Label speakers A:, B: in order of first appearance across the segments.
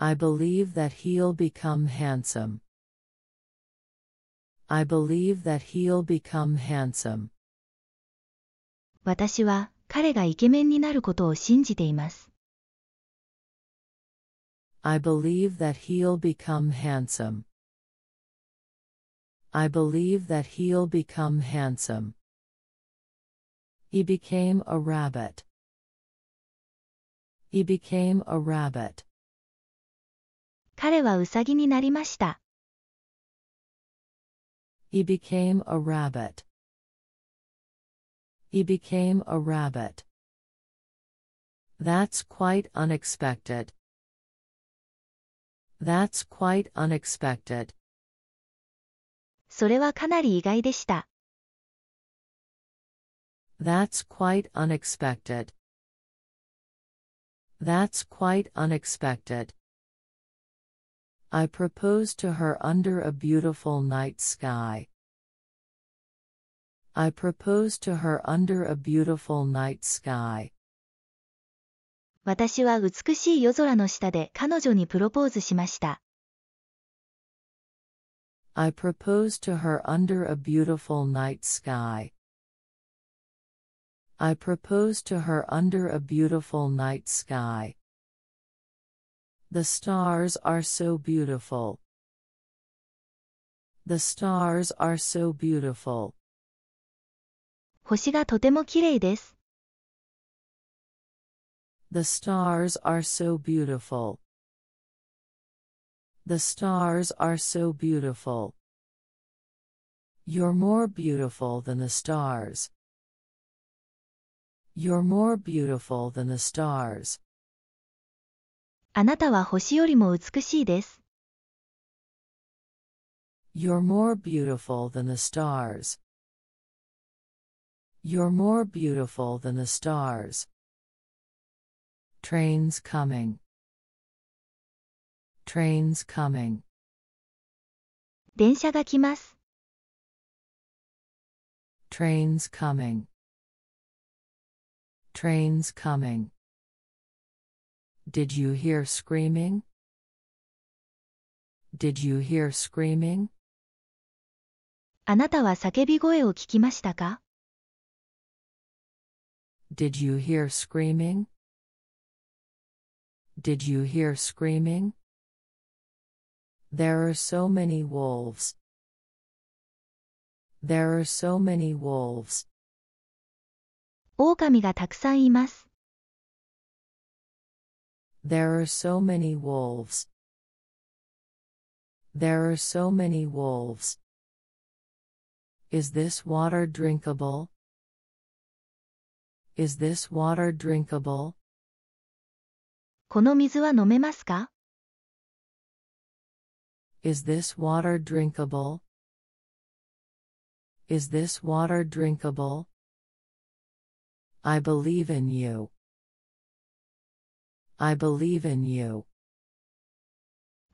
A: I believe that he'll become handsome. I believe that he'll become handsome.
B: 私は彼がイケメンになることを信じています。
A: I believe that he'll become handsome. I believe that he'll become handsome. He became a rabbit. He became a rabbit.
B: 彼はウサギになりました。
A: He became a rabbit. He became a rabbit. That's quite unexpected. That's quite unexpected.
B: それはかなり意外でした。
A: That's quite unexpected. That's quite unexpected. I proposed to her under a beautiful night sky. I proposed to her under a beautiful night sky.
B: 私は美しい夜空の下で彼女にプロポーズしました。
A: I proposed to her under a beautiful night sky. I proposed to her under a beautiful night sky. The stars are so beautiful. The stars are so beautiful.
B: 星がとても綺麗です。
A: The stars are so beautiful. The stars are so beautiful. You're more beautiful than the stars. You're more beautiful than the stars.
B: あなたは星よりも美しいです。
A: You're more beautiful than the stars. You're more beautiful than the stars. Trains coming. Trains coming.
B: 電車が来ます。
A: Trains coming. Trains coming. Did you hear screaming? Did you hear screaming?
B: あなたは叫び声を聞きましたか
A: Did you hear screaming? Did you hear screaming? There are so many wolves. There are so many wolves.
B: 狼がたくさんいます。
A: There are so many wolves. There are so many wolves. Is this water drinkable? Is this water drinkable?
B: この水は飲めますか
A: Is this water drinkable? Is this water drinkable? I believe in you. I believe in you.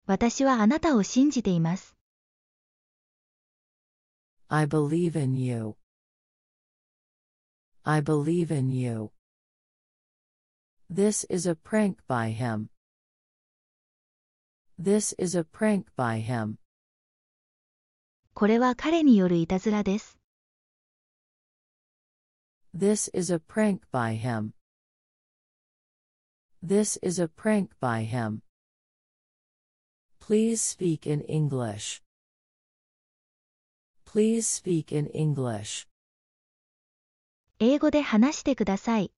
B: 私はあなたを信じています。
A: I believe in you. I believe in you. This is a prank by him. This is a prank by him.
B: これは彼によるいたずらです。
A: This is a prank by him. This is a prank by him. Please speak in English. Please speak in English.
B: 英語で話してください。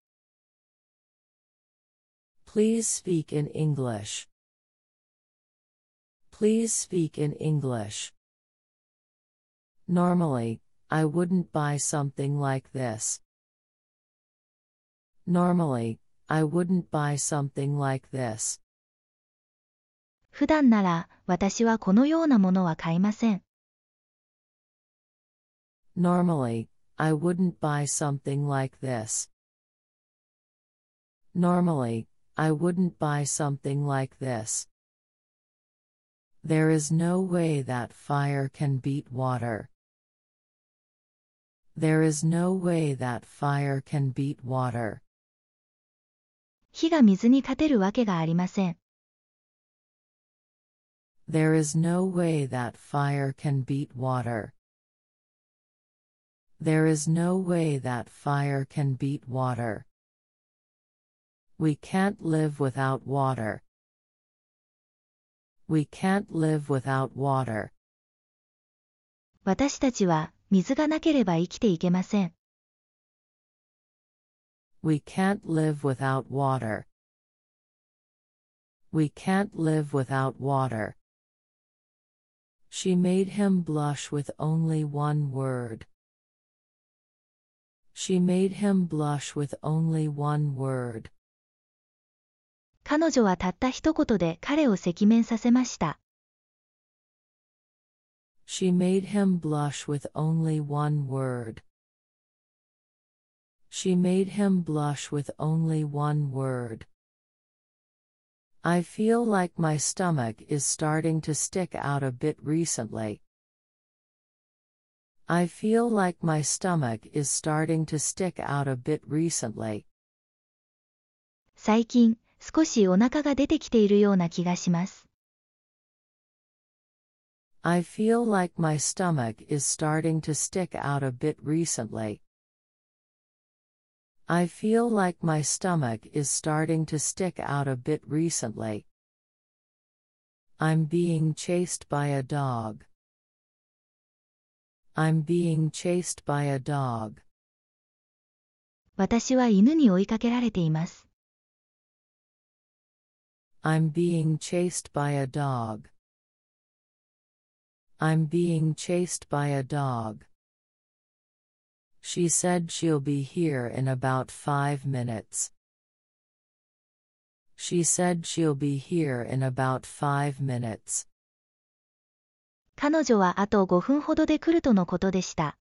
A: Please speak in English. Please speak in English. Normally, I wouldn't buy something like this. Normally, I wouldn't buy something like this.
B: 普段なら私はこのようなものは買いません。
A: Normally, I wouldn't buy something like this. Normally, I wouldn't buy something like this. There is no way that fire can beat water. There is no way that fire can beat water.
B: 火が水に勝てるわけがありません。
A: There is no way that fire can beat water. There is no way that fire can beat water. We can't live without water. We can't live without water.
B: 私たちは水がなければ生きていけません。
A: We can't live without water. We can't live without water. She made him blush with only one word. She made him blush with only one word.
B: 彼女はたった一言で彼を赤面させました。
A: She made him blush with only one word. She made him blush with only one word. I feel like my stomach is starting to stick out a bit recently. I feel like my stomach is starting to stick out a bit recently.
B: 最近、少しお腹が出てきているような気がします。
A: I feel like my stomach is starting to stick out a bit recently. I feel like my stomach is starting to stick out a bit recently. I'm being chased by a dog. I'm being chased by a dog.
B: 私は犬に追いかけられています。
A: I'm being chased by a dog. I'm being chased by a dog. She said she'll be here in about five minutes. She said she'll be here in about five minutes.
B: 彼女はあと5分ほどで来るとのことでした。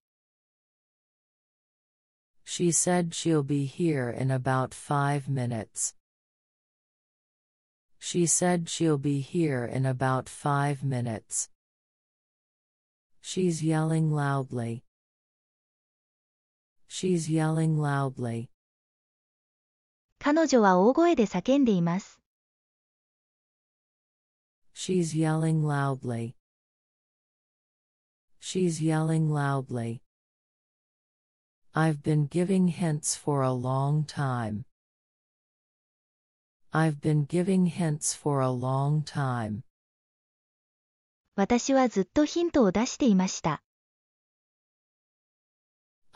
A: She said she'll be here in about five minutes. She said she'll be here in about five minutes. She's yelling loudly. She's yelling loudly.
B: 彼女は大声で叫んでいます。
A: She's yelling loudly. She's yelling loudly. I've been giving hints for a long time. I've been giving hints for a long time.
B: 私はずっとヒントを出していました。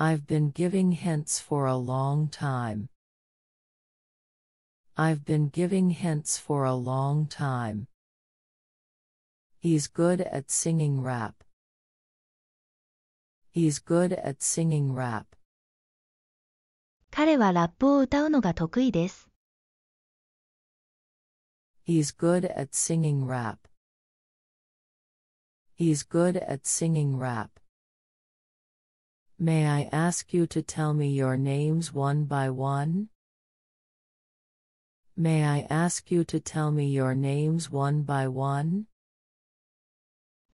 A: I've been giving hints for a long time. I've been giving hints for a long time. He's good at singing rap. He's good at singing rap.
B: 彼はラップを歌うのが得意です。
A: He's good at singing rap. He's good at singing rap. May I ask you to tell me your names one by one? May I ask you to tell me your names one by one?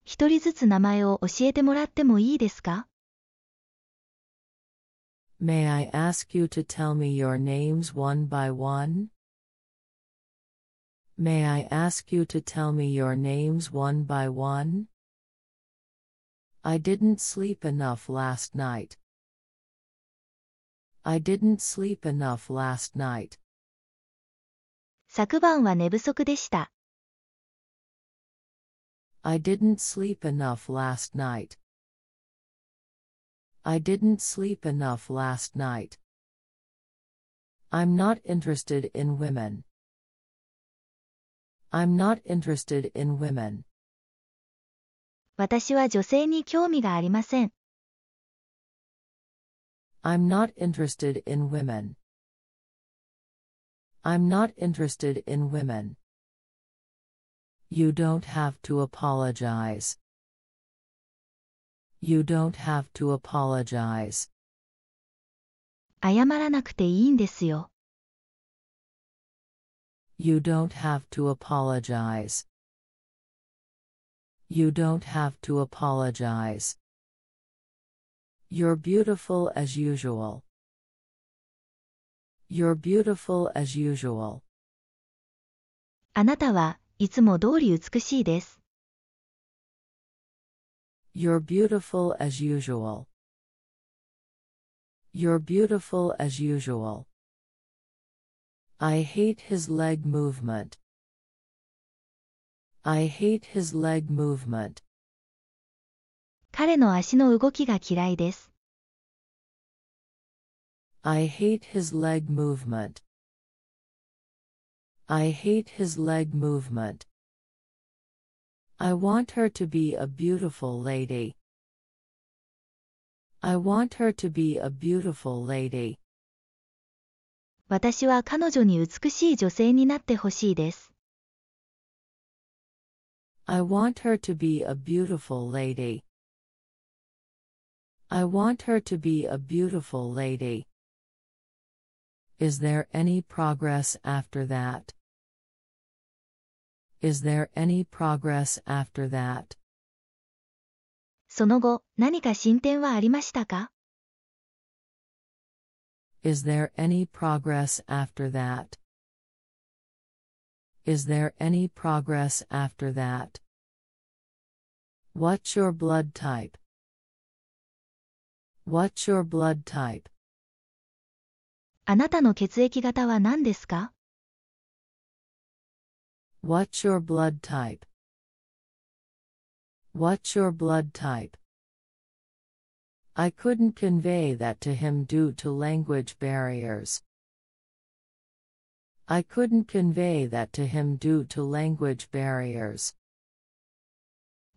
B: 一人ずつ名前を教えてもらってもいいですか
A: May I ask you to tell me your names one by one? May I ask you to tell me your names one by one? I didn't sleep enough last night. I didn't sleep enough last night.
B: 昨晩は寝不足でした。
A: I didn't sleep enough last night. I didn't sleep enough last night. I'm not interested in women. I'm not interested in women.
B: 私は女性に興味がありません。
A: I'm not interested in women. I'm not interested in women. You don't have to apologize. You don't have to apologize.
B: 謝らなくていいんですよ。
A: You don't have to apologize. You don't have to apologize. You're beautiful as usual. You're beautiful as usual.
B: あなたはいつも通り美しいです。
A: You're beautiful as usual. You're beautiful as usual. I hate his leg movement. I hate his leg movement.
B: 彼の足の動きが嫌いです。
A: I hate his leg movement. I hate his leg movement. I want her to be a beautiful lady. I want her to be a beautiful lady.
B: 私は彼女に美しい女性になってほしいです。
A: I want her to be a beautiful lady. I want her to be a beautiful lady. Is there any progress after that? Is there any progress after that?
B: その後、何か進展はありましたか
A: Is there any progress after that? Is there any progress after that? What's your blood type? What's your blood type?
B: あなたの血液型は何ですか
A: What's your blood type? What's your blood type? I couldn't convey that to him due to language barriers. I couldn't convey that to him due to language barriers.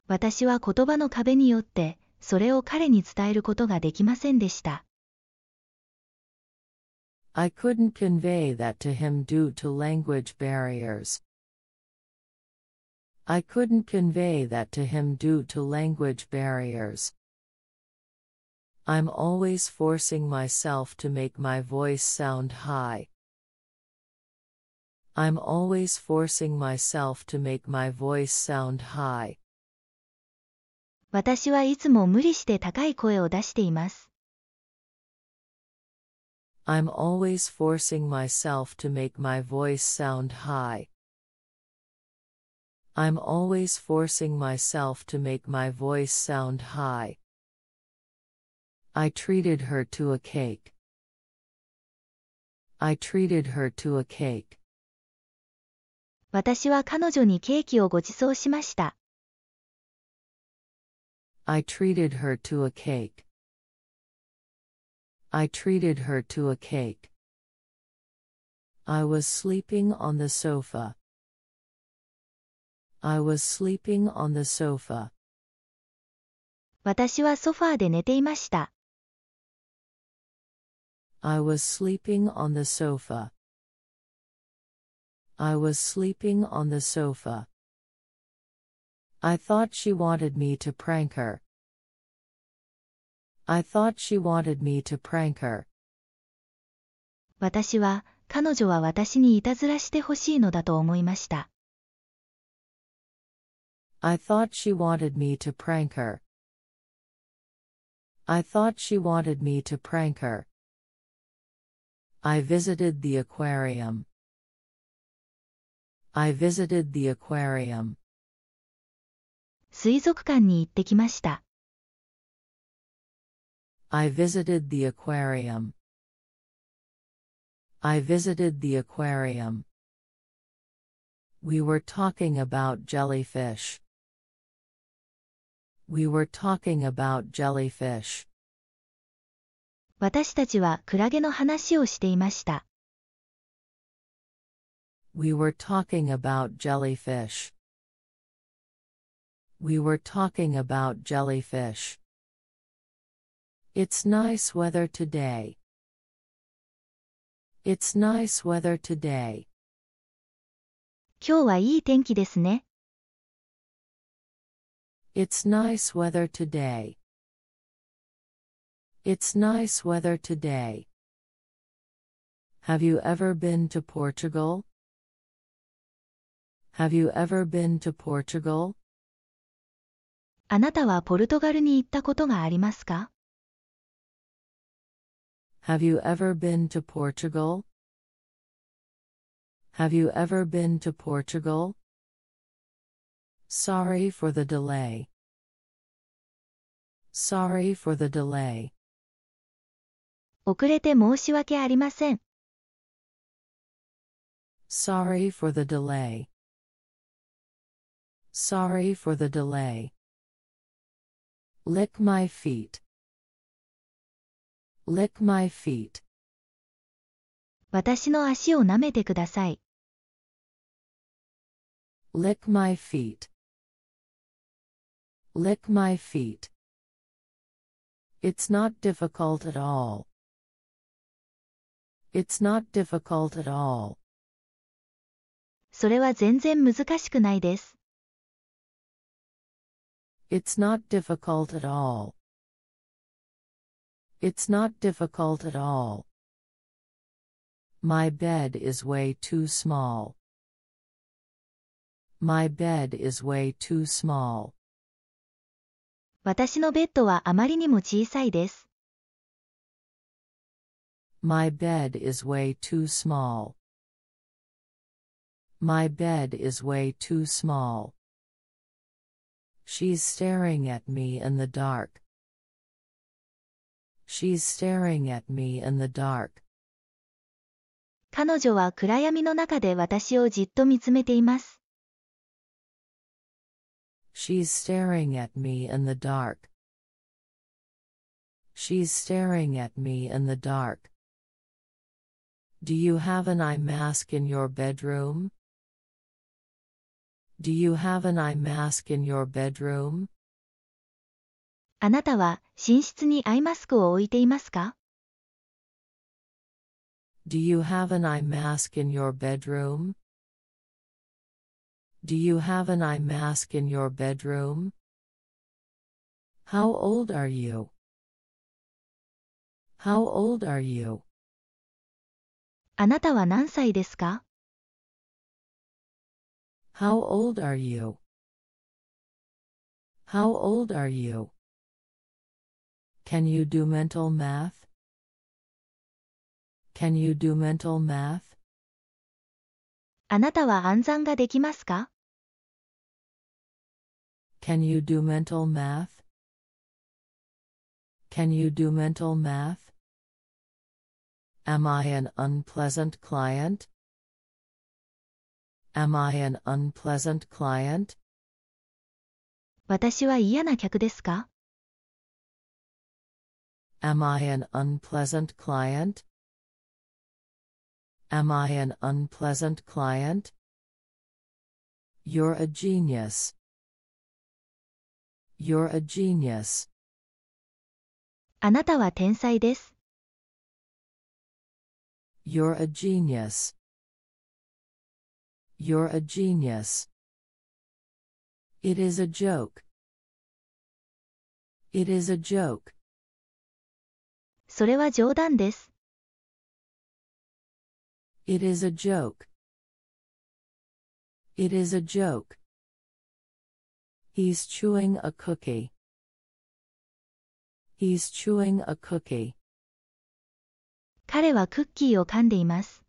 B: 私は言葉の壁によって、それを彼に伝えることができませんでした。
A: I couldn't convey that to him due to language barriers. I couldn't convey that to him due to language barriers. I'm always forcing myself to make my voice sound high. I'm always forcing myself to make my voice sound high.
B: 私はいつも無理して高い声を出しています。
A: I'm always forcing myself to make my voice sound high. I'm always forcing myself to make my voice sound high. I treated her to a cake. I treated her to a cake.
B: 私は彼女にケーキをご馳走しました。
A: I treated her to a cake. I treated her to a cake. I was sleeping on the sofa. I was sleeping on the sofa.
B: 私はソファーで寝ていました。
A: I was sleeping on the sofa. I was sleeping on the sofa. I thought she wanted me to prank her. I thought she wanted me to prank her.
B: 私は、彼女は私にいたずらしてほしいのだと思いました。
A: I thought she wanted me to prank her. I thought she wanted me to prank her. I visited the aquarium. I visited the aquarium.
B: 水族館に行ってきました。
A: I visited the aquarium. I visited the aquarium. We were talking about jellyfish. We were talking about jellyfish.
B: 私たちはクラゲの話をしていました。
A: We were talking about jellyfish. We were talking about jellyfish. It's nice weather today. It's nice weather today.
B: 今日はいい天気ですね。
A: It's nice weather today. It's nice weather today. Have you ever been to Portugal? Have you ever been to Portugal?
B: あなたはポルトガルに行ったことがありますか
A: Have you ever been to Portugal? Have you ever been to Portugal? Sorry for the delay. Sorry for the delay.
B: 遅れて申し訳ありません。
A: Sorry for the delay. Sorry for the delay. Lick my feet. Lick my feet.
B: 私の足を舐めてください。
A: Lick my feet. Lick my feet. It's not difficult at all. It's not difficult at all.
B: それは全然難しくないです。
A: It's not difficult at all. It's not difficult at all. My bed is way too small. My bed is way too small.
B: 私のベッドはあまりにも小さいです。
A: My bed is way too small. My bed is way too small. She's staring at me in the dark. She's staring at me in the dark.
B: 彼女は暗闇の中で私をじっと見つめています。
A: She's staring at me in the dark. She's staring at me in the dark. Do you have an eye mask in your bedroom? Do you have an eye mask in your bedroom?
B: あなたは寝室にアイマスクを置いていますか
A: Do you have an eye mask in your bedroom? Do you have an eye mask in your bedroom? How old are you? How old are you?
B: あなたは何歳ですか
A: How old are you? How old are you? Can you do mental math? Can you do mental math?
B: あなたは暗算ができますか
A: Can you do mental math? Can you do mental math? Am I an unpleasant client? Am I an unpleasant client?
B: 私は嫌な客ですか
A: Am I an unpleasant client? Am I an unpleasant client? You're a genius. You're a genius.
B: あなたは天才です。
A: You're a genius. You're a genius. It is a joke. It is a joke.
B: それは冗談です。
A: It is a joke. It is a joke. He's chewing a cookie. He's chewing a cookie.
B: 彼はクッキーを噛んでいます。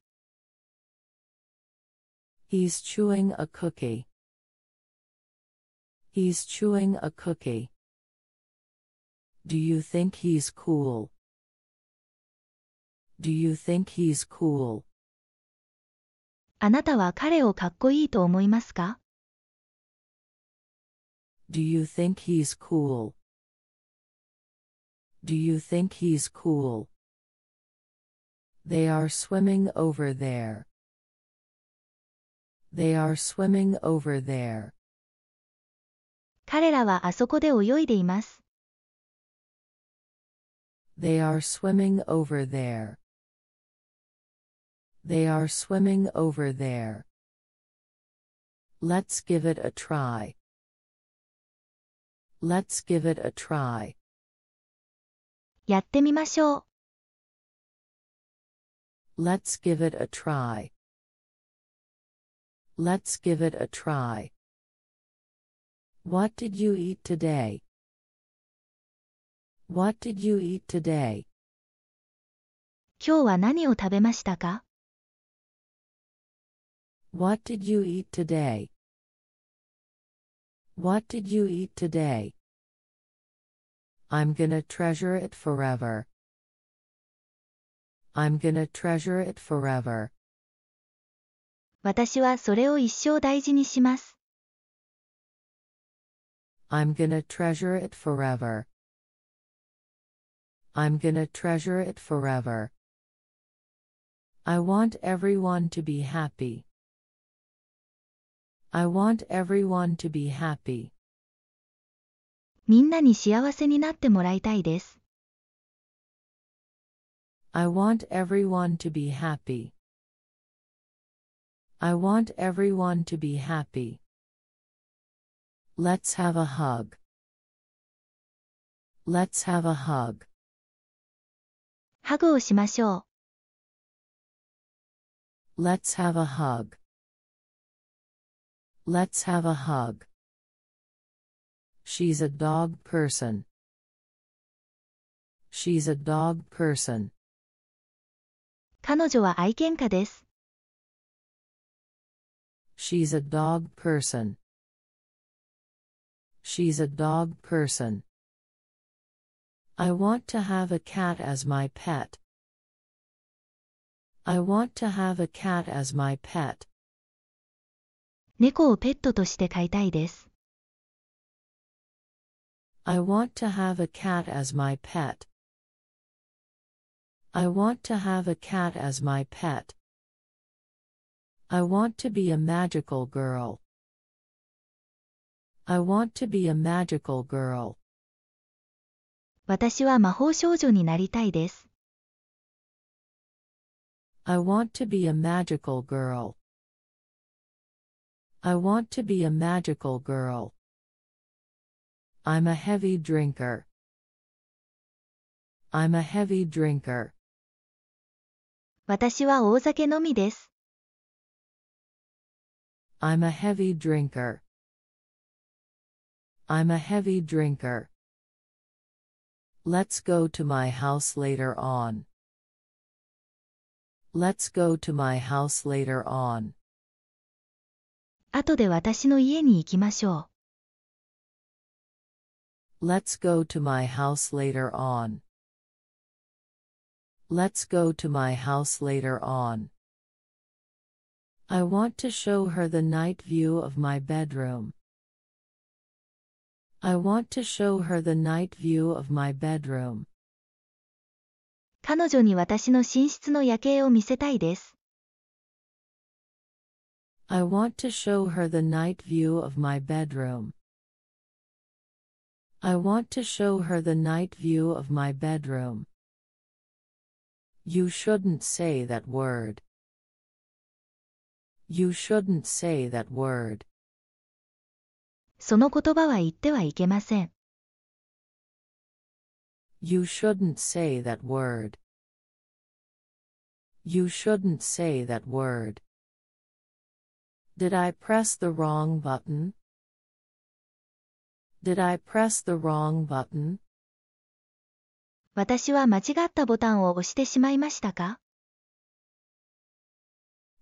A: He's chewing a cookie. He's chewing a cookie. Do you think he's cool? Do you think he's cool?
B: あなたは彼をかっこいいと思いますか
A: Do you think he's cool? Do you think he's cool? They are swimming over there. They are swimming over there.
B: 彼らはあそこで泳いでいます。
A: They are swimming over there. They are swimming over there. Let's give it a try. Let's give it a try.
B: やってみましょう。
A: Let's give it a try. Let's give it a try. What did you eat today? What did you eat today?
B: 今日は何を食べましたか
A: What did you eat today? What did you eat today? I'm gonna treasure it forever. I'm gonna treasure it forever.
B: 私はそれを一生大事にします。
A: I'm gonna treasure it forever. I'm gonna treasure it forever. I want everyone to be happy. I want everyone to be happy.
B: みんなに幸せになってもらいたいです。
A: I want everyone to be happy. I want everyone to be happy. Let's have a hug. Let's have a hug.
B: ハグをしましょう。
A: Let's have a hug. Let's have a hug. She's a dog person. She's a dog person.
B: 彼女は愛犬家です。
A: She's a dog person. She's a dog person. I want to have a cat as my pet. I want to have a cat as my pet.
B: 猫をペットとして飼いたいです。
A: I want to have a cat as my pet. I want to have a cat as my pet. I want to be a magical girl. I want to be a magical girl.
B: 私は魔法少女になりたいです。
A: I want to be a magical girl. I want to be a magical girl. I'm a heavy drinker. I'm a heavy drinker.
B: 私は大酒飲みです。
A: I'm a heavy drinker. I'm a heavy drinker. Let's go to my house later on. Let's go to my house later on.
B: 後で私の家に行きましょ
A: Let's go to my house later on. Let's go to my house later on. I want to show her the night view of my bedroom. I want to show her the night view of my bedroom.
B: う。彼女に私の寝室の夜景を見せたいです。
A: I want to show her the night view of my bedroom. I want to show her the night view of my bedroom. You shouldn't say that word. You shouldn't say that word.
B: その言葉は言ってはいけません。
A: You shouldn't say that word. You shouldn't say that word. Did I press the wrong button? Did I press the wrong button?
B: 私は間違ったボタンを押してしまいましたか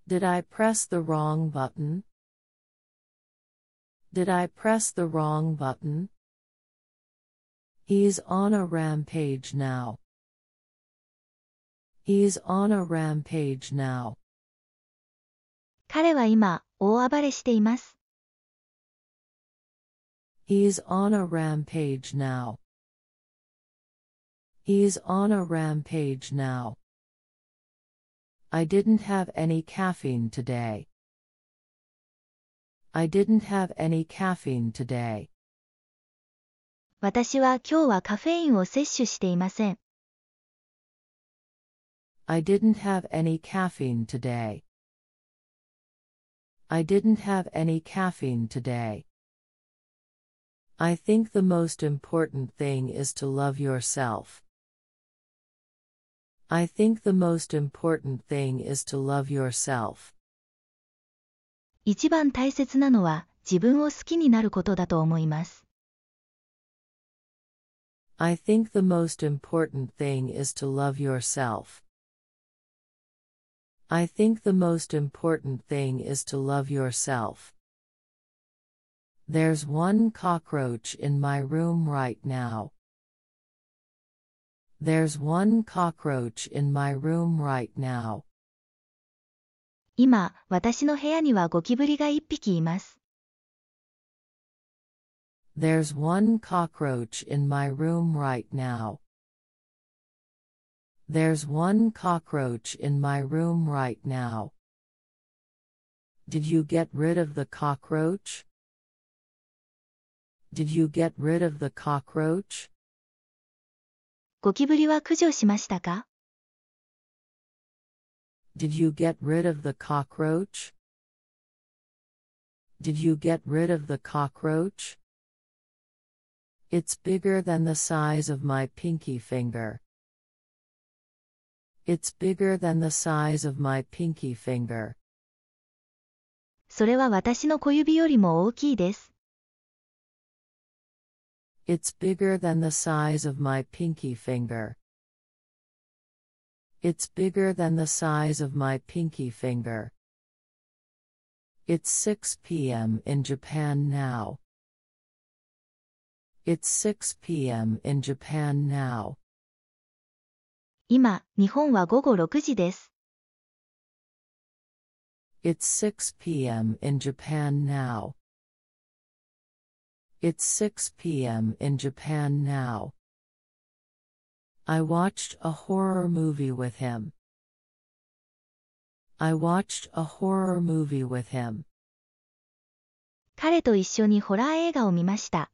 A: Did I press the wrong button? Did I press the wrong button? He's on a rampage now. He's on a rampage now.
B: 彼は今、大暴れしています。
A: He's on a rampage now. He's on a rampage now. I didn't have any caffeine today. I didn't have any caffeine today.
B: 私は今日はカフェインを摂取していません。
A: I didn't have any caffeine today. I didn't have any caffeine today. I think the most important thing is to love yourself. I think the most important thing is to love yourself.
B: 一番大切なのは自分を好きになることだと思います。
A: I think the most important thing is to love yourself. I think the most important thing is to love yourself. There's one cockroach in my room right now. There's one cockroach in my room right now.
B: 今、私の部屋にはゴキブリが一匹います。
A: There's one cockroach in my room right now. There's one cockroach in my room right now. Did you get rid of the cockroach? Did you get rid of the cockroach?
B: ゴキブリは駆除しましたか
A: Did you get rid of the cockroach? Did you get rid of the cockroach? It's bigger than the size of my pinky finger. It's bigger than the size of my pinky finger.
B: それは私の小指よりも大きいです。
A: It's bigger than the size of my pinky finger. It's bigger than the size of my pinky finger. It's 6 p.m. in Japan now. It's 6 p.m. in Japan now.
B: 今、日本は午後6時です。
A: It's 6 p.m. in Japan now. It's 6 p.m. in Japan now. I watched a horror movie with him. I watched a horror movie with him.
B: 彼と一緒にホラー映画を見ました。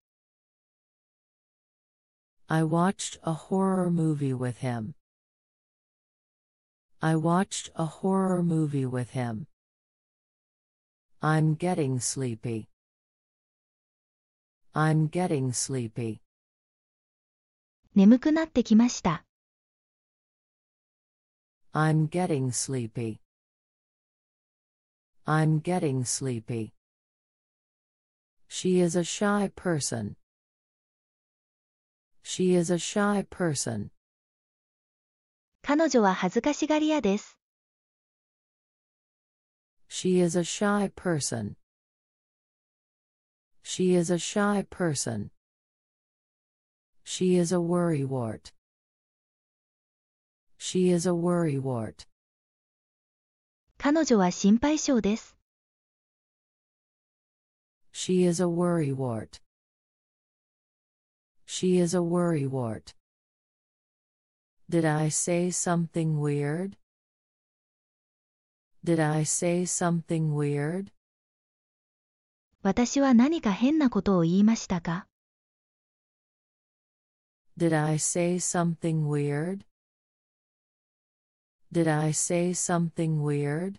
A: I watched a horror movie with him. I watched a horror movie with him. I'm getting sleepy. I'm getting sleepy.
B: 眠くなってきました。
A: I'm getting sleepy. I'm getting sleepy. She is a shy person. She is a shy person.
B: 彼女は恥ずかしがり屋です。
A: She is a shy person. She is a shy person. She is a worrywart. She is a worrywart.
B: 彼女は心配性です。
A: She is a worrywart. She is a worrywart. Did I say something weird? Did I say something weird?
B: 私は何か変なことを言いましたか
A: Did I say something weird? Did I say something weird?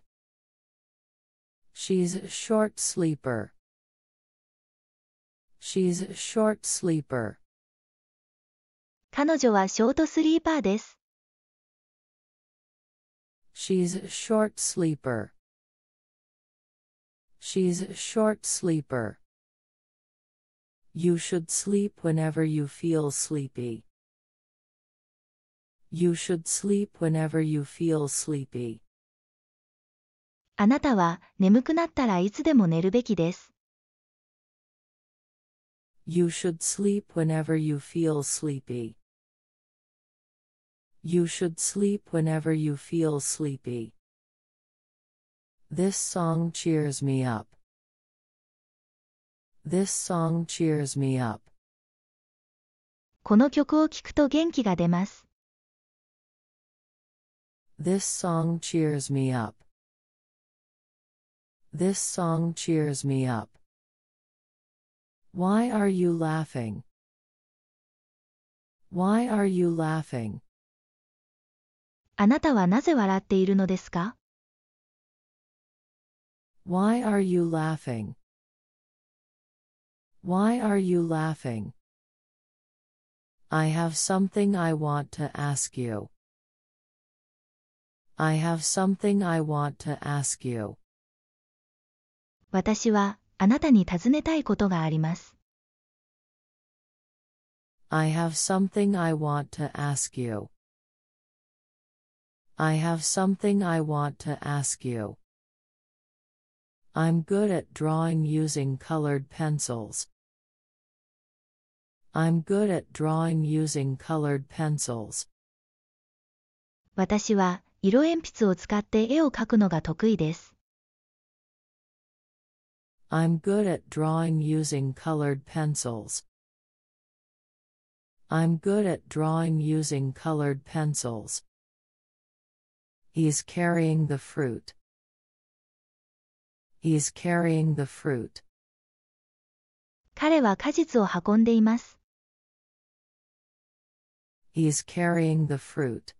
A: She's a short sleeper. She's a short sleeper.
B: 彼女はショートスリーパーです。
A: She's a short sleeper. She's a short sleeper. You should sleep whenever you feel sleepy. You should sleep whenever you feel sleepy.
B: あなたは眠くなったらいつでも寝るべきです。
A: You should sleep whenever you feel sleepy. You should sleep whenever you feel sleepy. This song cheers me up. This song cheers me up.
B: この曲を聴くと元気が出ます。
A: This song cheers me up. This song cheers me up. Why are you laughing? Why are you laughing?
B: あなたはなぜ笑っているのですか
A: Why are you laughing? Why are you laughing? I have something I want to ask you. I have something I want to ask you.
B: 私はあなたに尋ねたいことがあります。
A: I have something I want to ask you. I have something I want to ask you. I'm good at drawing using colored pencils. I'm good at drawing using colored pencils.
B: 私は色鉛筆を使って絵を描くのが得意です。
A: I'm good at drawing using colored pencils. I'm good at drawing using colored pencils. He's carrying the fruit. He's carrying the fruit.
B: 彼は果実を運んでいます。
A: He's carrying the fruit.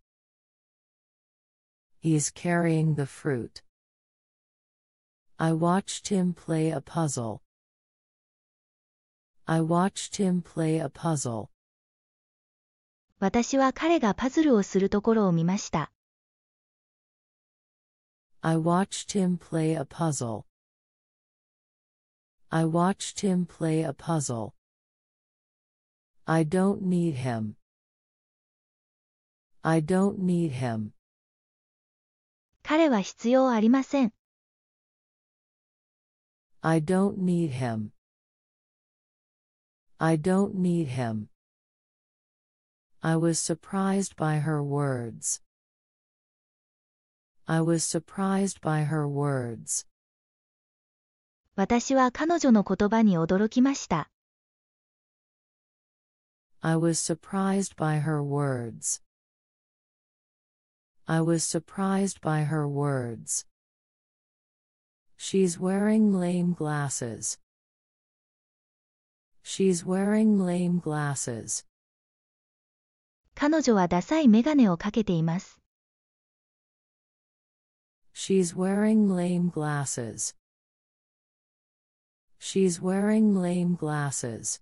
A: He's carrying the fruit. I watched him play a puzzle. I watched him play a puzzle.
B: 私は彼がパズルをするところを見ました。
A: I watched him play a puzzle. I watched him play a puzzle. I don't need him. I don't need him.
B: 彼は必要ありません。
A: I don't need him. I don't need him. I was surprised by her words. I was surprised by her words.
B: 私は彼女の言葉に驚きました。
A: I was surprised by her words. I was surprised by her words. She's wearing lame glasses. She's wearing lame glasses.
B: 彼女はダサいメガネをかけています。
A: She's wearing lame glasses. She's wearing lame glasses.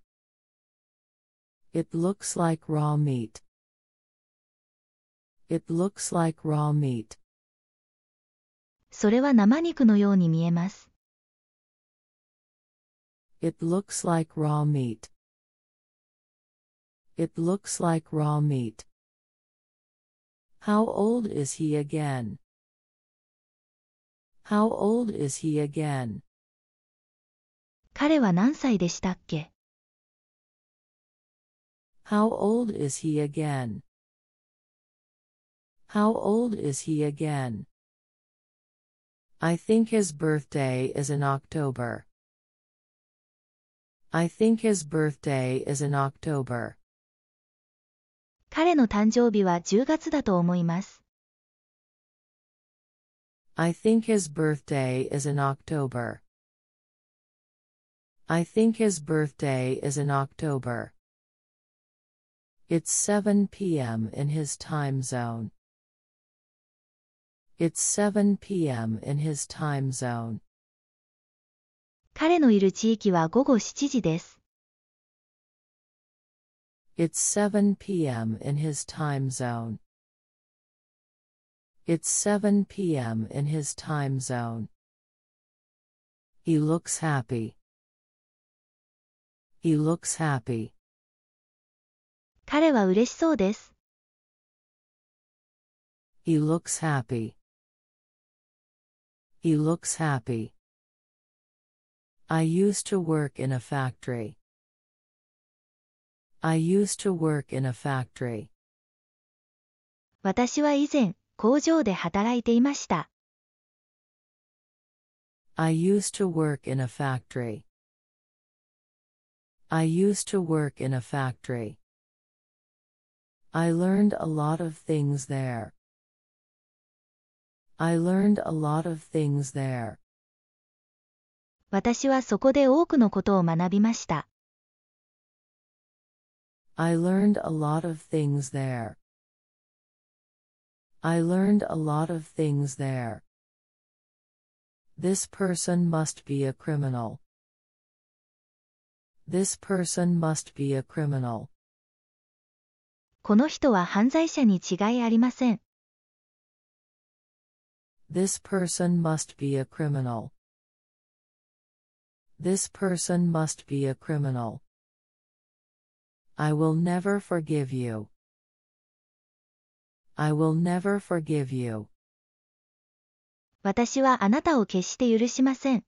A: It looks like raw meat. It looks like raw meat.
B: それは生肉のように見えます。
A: It looks like raw meat. It looks like raw meat. How old is he again? How old is he again?
B: 彼は何歳でしたっけ
A: How old is he again? How old is he again? I think his birthday is in October. I think his birthday is in October.
B: 彼の誕生日は10月だと思います。
A: I think his birthday is in October. I think his birthday is in October. It's 7 p.m. in his time zone. It's 7 p.m. in his time zone.
B: 彼のいる地域は午後7時です。
A: It's 7 p.m. in his time zone. It's 7 p.m. in his time zone. He looks happy. He looks happy.
B: 彼は嬉しそうです。
A: He looks happy. He looks happy. I used to work in a factory. I used to work in a factory.
B: 私は以前、 工場で働いていました。
A: I used to work in a factory. I used to work in a factory. I learned a lot of things there. I learned a lot of things there.
B: 私はそこで多くのことを学びました。
A: I learned a lot of things there. I learned a lot of things there. This person must be a criminal. This person must be a criminal.
B: この人は犯罪者に違いありません。
A: This person must be a criminal. This person must be a criminal. I will never forgive you. I will never forgive you.
B: 私はあなたを決して許しません。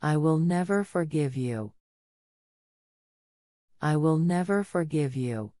A: I will never forgive you. I will never forgive you.